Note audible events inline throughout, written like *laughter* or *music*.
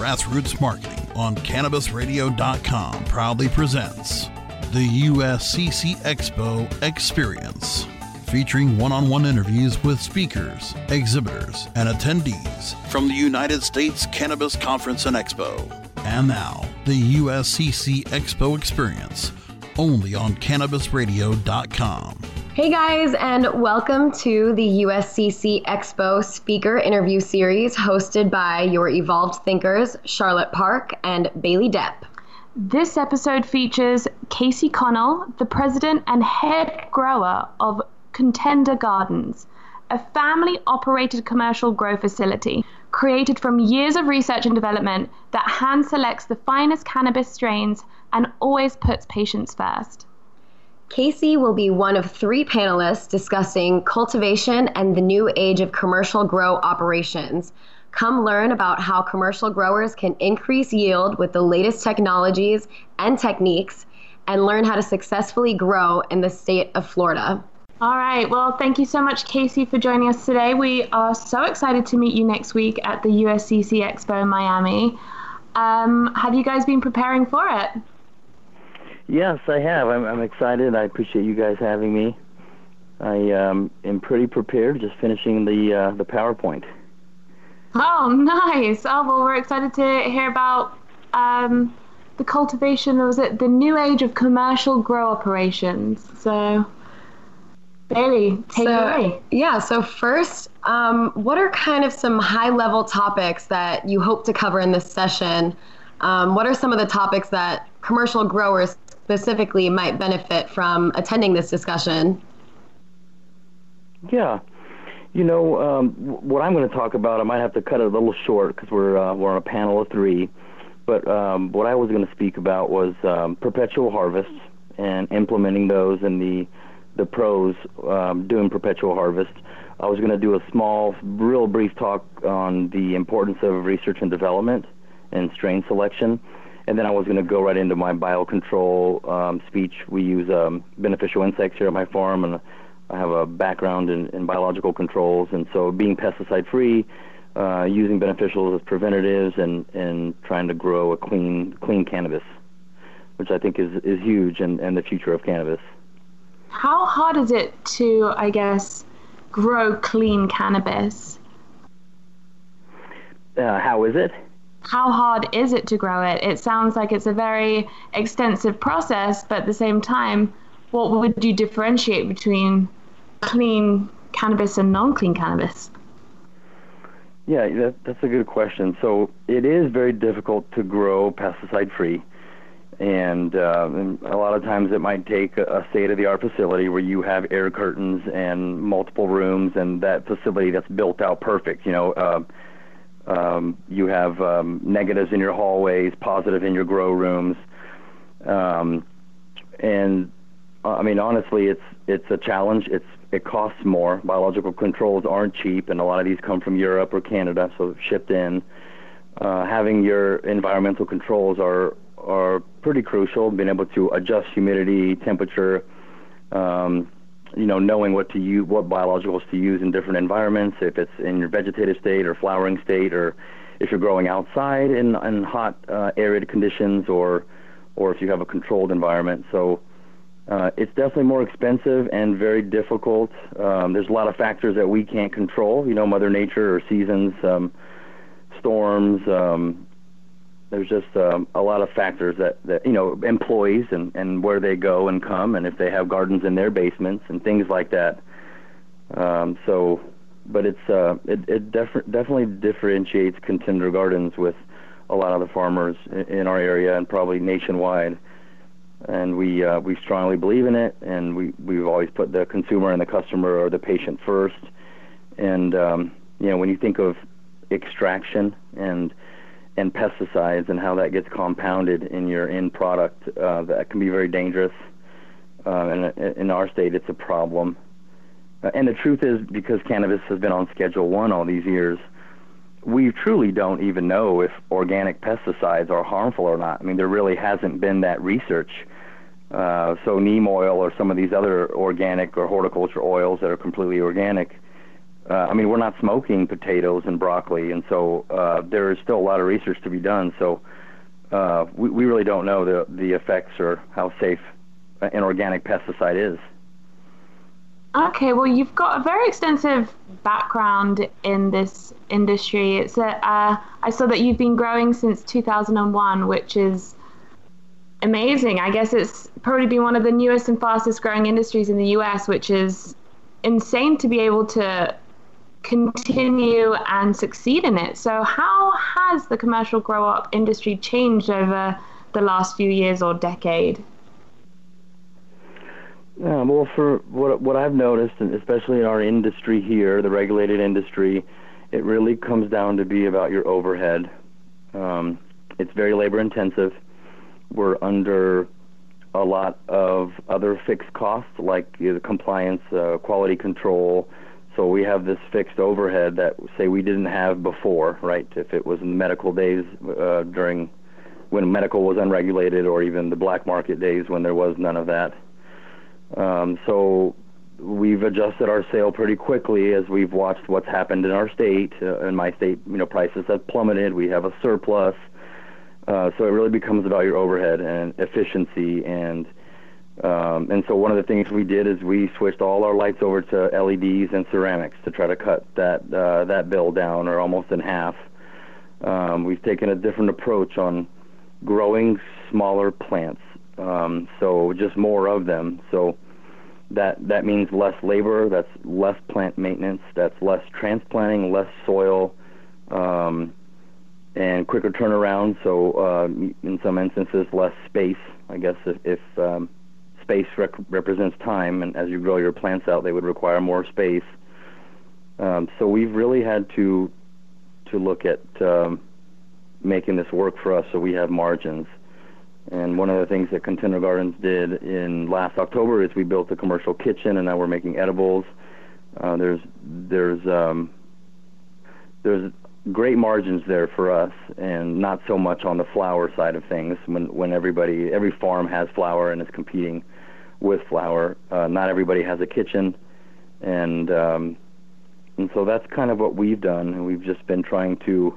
Grassroots Marketing on CannabisRadio.com proudly presents the USCC Expo Experience, featuring one on one interviews with speakers, exhibitors, and attendees from the United States Cannabis Conference and Expo. And now, the USCC Expo Experience, only on CannabisRadio.com. Hey guys, and welcome to the USCC Expo speaker interview series hosted by your evolved thinkers, Charlotte Park and Bailey Depp. This episode features Casey Connell, the president and head grower of Contender Gardens, a family operated commercial grow facility created from years of research and development that hand selects the finest cannabis strains and always puts patients first. Casey will be one of three panelists discussing cultivation and the new age of commercial grow operations. Come learn about how commercial growers can increase yield with the latest technologies and techniques and learn how to successfully grow in the state of Florida. All right. Well, thank you so much, Casey, for joining us today. We are so excited to meet you next week at the USCC Expo in Miami. Um, have you guys been preparing for it? Yes, I have. I'm, I'm excited. I appreciate you guys having me. I um, am pretty prepared. Just finishing the uh, the PowerPoint. Oh, nice. Oh, well, we're excited to hear about um, the cultivation. Was it the new age of commercial grow operations? So, Bailey, take so, it away. Yeah. So first, um, what are kind of some high level topics that you hope to cover in this session? Um, what are some of the topics that commercial growers specifically might benefit from attending this discussion? Yeah. You know, um, what I'm going to talk about, I might have to cut it a little short because we're, uh, we're on a panel of three. But um, what I was going to speak about was um, perpetual harvests and implementing those and the, the pros um, doing perpetual harvest. I was going to do a small, real brief talk on the importance of research and development and strain selection and then I was going to go right into my biocontrol um, speech. We use um, beneficial insects here at my farm, and I have a background in, in biological controls, and so being pesticide free, uh, using beneficials as preventatives, and, and trying to grow a clean clean cannabis, which I think is is huge and, and the future of cannabis. How hard is it to, I guess, grow clean cannabis? Uh, how is it? How hard is it to grow it? It sounds like it's a very extensive process, but at the same time, what would you differentiate between clean cannabis and non clean cannabis? Yeah, that, that's a good question. So it is very difficult to grow pesticide free. And, uh, and, a lot of times it might take a, state of the art facility where you have air curtains and multiple rooms and that facility that's built out perfect. You know, uh, um, you have um, negatives in your hallways, positive in your grow rooms, um, and uh, I mean honestly, it's it's a challenge. It's it costs more. Biological controls aren't cheap, and a lot of these come from Europe or Canada, so shipped in. Uh, having your environmental controls are are pretty crucial. Being able to adjust humidity, temperature, um, you know, knowing what to use, what biologicals to use in different environments, if it's in your vegetative state or flowering state, or if you're growing outside in, in hot, uh, arid conditions, or or if you have a controlled environment. So Uh, it's definitely more expensive and very difficult. Um, there's a lot of factors that we can't control, you know, Mother Nature or seasons, um, storms. Um, there's just um, a lot of factors that, that you know, employees and, and where they go and come, and if they have gardens in their basements and things like that. Um, so, but it's uh, it, it def- definitely differentiates Contender Gardens with a lot of the farmers in, our area and probably nationwide and we uh, we strongly believe in it, and we we've always put the consumer and the customer or the patient first. And um, you know, when you think of extraction and and pesticides and how that gets compounded in your end product, uh, that can be very dangerous. Uh, and in our state, it's a problem. Uh, and the truth is, because cannabis has been on Schedule One all these years, we truly don't even know if organic pesticides are harmful or not. I mean, there really hasn't been that research. Uh, so neem oil or some of these other organic or horticulture oils that are completely organic. Uh, I mean, we're not smoking potatoes and broccoli, and so uh, there is still a lot of research to be done. So uh, we, we really don't know the the effects or how safe an organic pesticide is. Okay, well, you've got a very extensive background in this industry. It's a, uh, I saw that you've been growing since 2001, which is amazing. I guess it's probably been one of the newest and fastest growing industries in the US, which is insane to be able to continue and succeed in it. So, how has the commercial grow op industry changed over the last few years or decade? Yeah, well, for what what I've noticed, and especially in our industry here, the regulated industry, it really comes down to be about your overhead. Um, it's very labor intensive. We're under a lot of other fixed costs like you know, compliance, uh, quality control. So we have this fixed overhead that say we didn't have before, right? If it was in medical days uh, during when medical was unregulated, or even the black market days when there was none of that. Um, so we've adjusted our sale pretty quickly as we've watched what's happened in our state. Uh, in my state, you know, prices have plummeted. We have a surplus. Uh, so it really becomes about your overhead and efficiency and um, and so one of the things we did is we switched all our lights over to LEDs and ceramics to try to cut that uh, that bill down or almost in half. Um, we've taken a different approach on growing smaller plants um, so just more of them. So that that means less labor. That's less plant maintenance. That's less transplanting, less soil, um, and quicker turnaround. So uh, in some instances, less space. I guess if, if um, space rec- represents time, and as you grow your plants out, they would require more space. Um, so we've really had to to look at um, making this work for us, so we have margins. And one of the things that Contender Gardens did in last October is we built a commercial kitchen, and now we're making edibles. Uh, there's there's um, there's great margins there for us, and not so much on the flower side of things. When when everybody every farm has flower and is competing with flower. uh, not everybody has a kitchen, and um, and so that's kind of what we've done. And we've just been trying to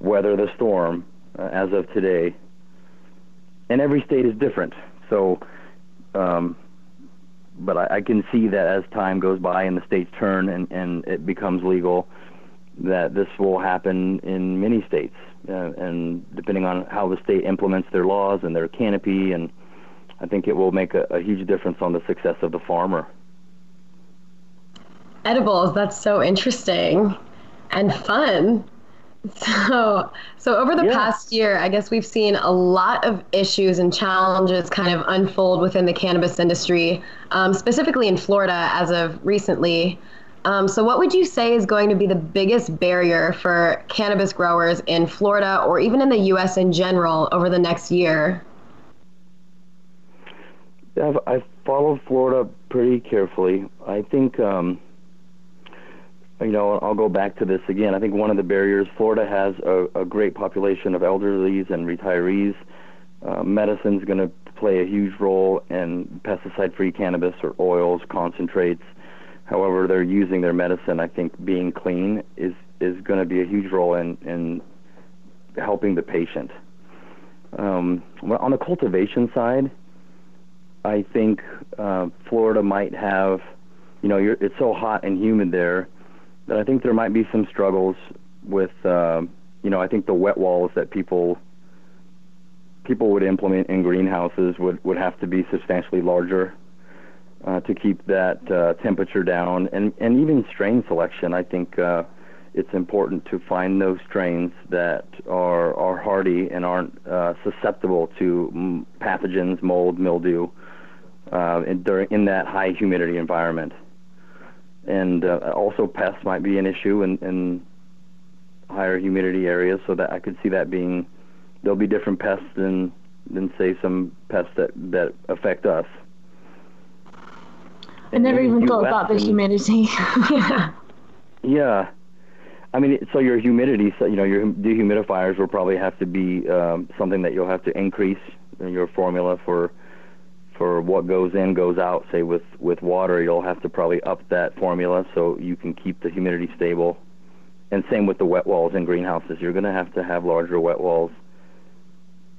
weather the storm uh, as of today and every state is different. So, um, but I, I can see that as time goes by and the states turn and, and it becomes legal, that this will happen in many states. Uh, and depending on how the state implements their laws and their canopy, and I think it will make a, a huge difference on the success of the farmer. Edibles, that's so interesting and fun. So, so over the yeah. past year, I guess we've seen a lot of issues and challenges kind of unfold within the cannabis industry, um, specifically in Florida as of recently. Um, so, what would you say is going to be the biggest barrier for cannabis growers in Florida or even in the U.S. in general over the next year? I've, I've followed Florida pretty carefully. I think. Um, you know, I'll go back to this again. I think one of the barriers, Florida has a, a great population of elderlies and retirees. Uh, medicine's going to play a huge role in pesticide-free cannabis or oils, concentrates. However, they're using their medicine. I think being clean is is going to be a huge role in in helping the patient. Um, on the cultivation side, I think uh, Florida might have, you know, it's so hot and humid there that I think there might be some struggles with, uh, you know, I think the wet walls that people people would implement in greenhouses would would have to be substantially larger uh, to keep that uh, temperature down, and and even strain selection. I think uh, it's important to find those strains that are are hardy and aren't uh, susceptible to pathogens, mold, mildew, uh, in, during in that high humidity environment. And uh, also pests might be an issue in, in higher humidity areas, so that I could see that being there'll be different pests than than say some pests that that affect us. I never even thought about the humidity. *laughs* yeah. I mean, so your humidity, so, you know, your dehumidifiers will probably have to be um, something that you'll have to increase in your formula for for what goes in goes out. Say with with water, you'll have to probably up that formula so you can keep the humidity stable. And same with the wet walls in greenhouses. You're going to have to have larger wet walls.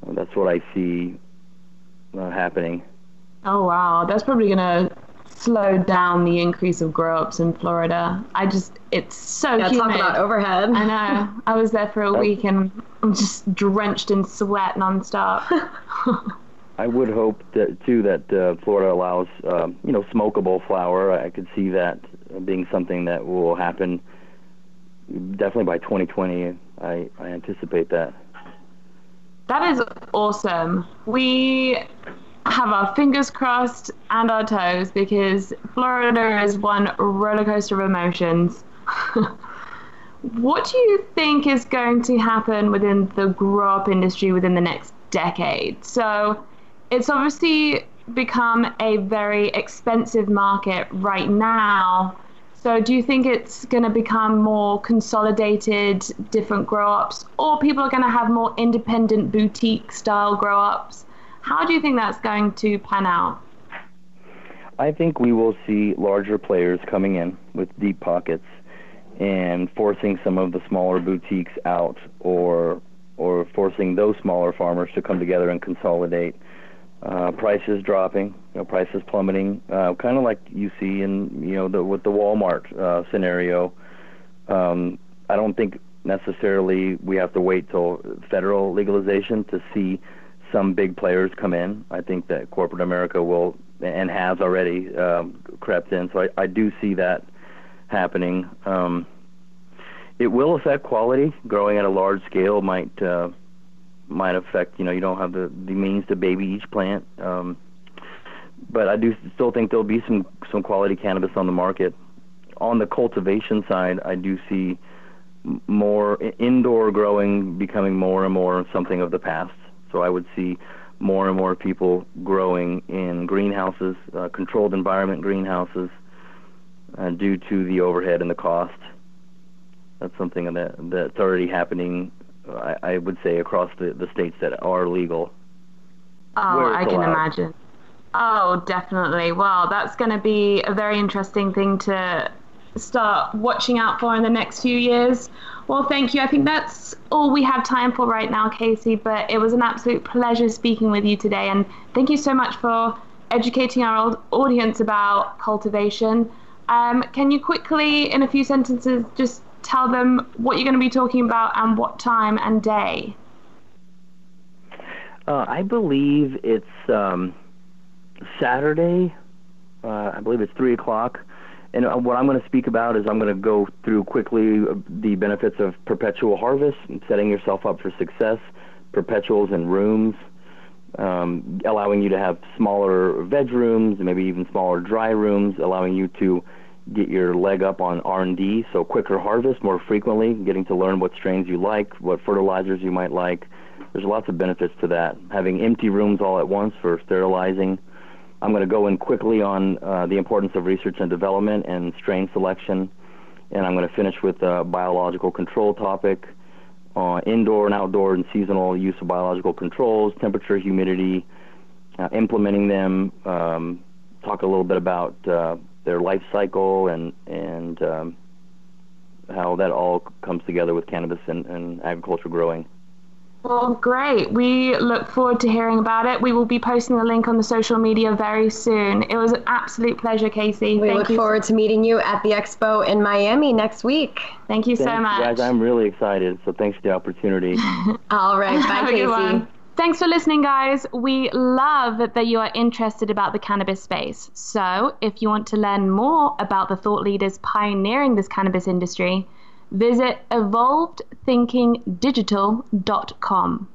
That's what I see uh, happening. Oh wow, that's probably going to slow down the increase of grow ops in Florida. I just, it's so yeah, humid. talk about overhead. I know. I was there for a week and I'm just drenched in sweat nonstop. *laughs* I would hope that too that uh, Florida allows, uh, you know, smokable flower. I could see that being something that will happen definitely by 2020. I, I anticipate that. That is awesome. We have our fingers crossed and our toes because Florida is one roller coaster of emotions. *laughs* what do you think is going to happen within the grow op industry within the next decade? So, it's obviously become a very expensive market right now. So, do you think it's going to become more consolidated, different grow ops, or people are going to have more independent boutique style grow ops? How do you think that's going to pan out? I think we will see larger players coming in with deep pockets and forcing some of the smaller boutiques out or or forcing those smaller farmers to come together and consolidate. Uh, prices dropping, you know, prices plummeting, uh, kind of like you see in you know the, with the Walmart uh, scenario. Um, I don't think necessarily we have to wait till federal legalization to see some big players come in. I think that corporate America will and has already um, crept in. So I, I do see that happening. Um, it will affect quality. Growing at a large scale might uh, might affect. You know, you don't have the, the means to baby each plant. Um, but I do still think there'll be some some quality cannabis on the market. On the cultivation side, I do see more indoor growing becoming more and more something of the past. So I would see more and more people growing in greenhouses, uh, controlled environment greenhouses, uh, due to the overhead and the cost. That's something that that's already happening. I, I would say across the, the states that are legal. Oh, I can allowed. imagine. Oh, definitely. Well, that's going to be a very interesting thing to start watching out for in the next few years. Well, thank you. I think that's all we have time for right now, Casey, but it was an absolute pleasure speaking with you today. And thank you so much for educating our audience about cultivation. Um, can you quickly, in a few sentences, just tell them what you're going to be talking about and what time and day? Uh, I believe it's um, Saturday. Uh, I believe it's 3 o'clock and uh, what I'm going to speak about is I'm going to go through quickly uh, the benefits of perpetual harvest and setting yourself up for success, perpetuals and rooms, um, allowing you to have smaller veg rooms, maybe even smaller dry rooms, allowing you to get your leg up on R&D, so quicker harvest more frequently, getting to learn what strains you like, what fertilizers you might like. There's lots of benefits to that. Having empty rooms all at once for sterilizing I'm going to go in quickly on uh, the importance of research and development and strain selection, and I'm going to finish with a biological control topic, uh, indoor and outdoor and seasonal use of biological controls, temperature, humidity, uh, implementing them, um, talk a little bit about uh, their life cycle and and um, how that all comes together with cannabis and, and agriculture growing. Well, great. We look forward to hearing about it. We will be posting the link on the social media very soon. It was an absolute pleasure, Casey. We Thank look you. forward to meeting you at the expo in Miami next week. Thank you so much. guys. I'm really excited. So thanks for the opportunity. *laughs* All right. *laughs* Bye, Have a good Casey. Thanks for listening, guys. We love that you are interested about the cannabis space. So, if you want to learn more about the thought leaders pioneering this cannabis industry, visit evolvedthinkingdigital.com.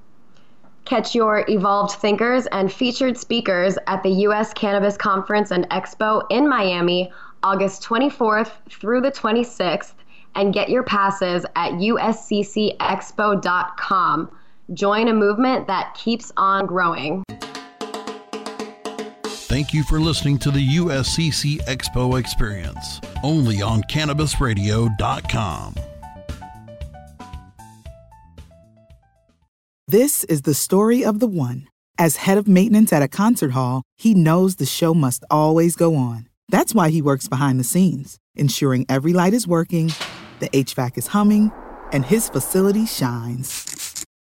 Catch your evolved thinkers and featured speakers at the U.S. Cannabis Conference and Expo in Miami, August 24th through the 26th, and get your passes at usccexpo.com. Join a movement that keeps on growing. Thank you for listening to the USCC Expo Experience, only on CannabisRadio.com. This is the story of the one. As head of maintenance at a concert hall, he knows the show must always go on. That's why he works behind the scenes, ensuring every light is working, the HVAC is humming, and his facility shines.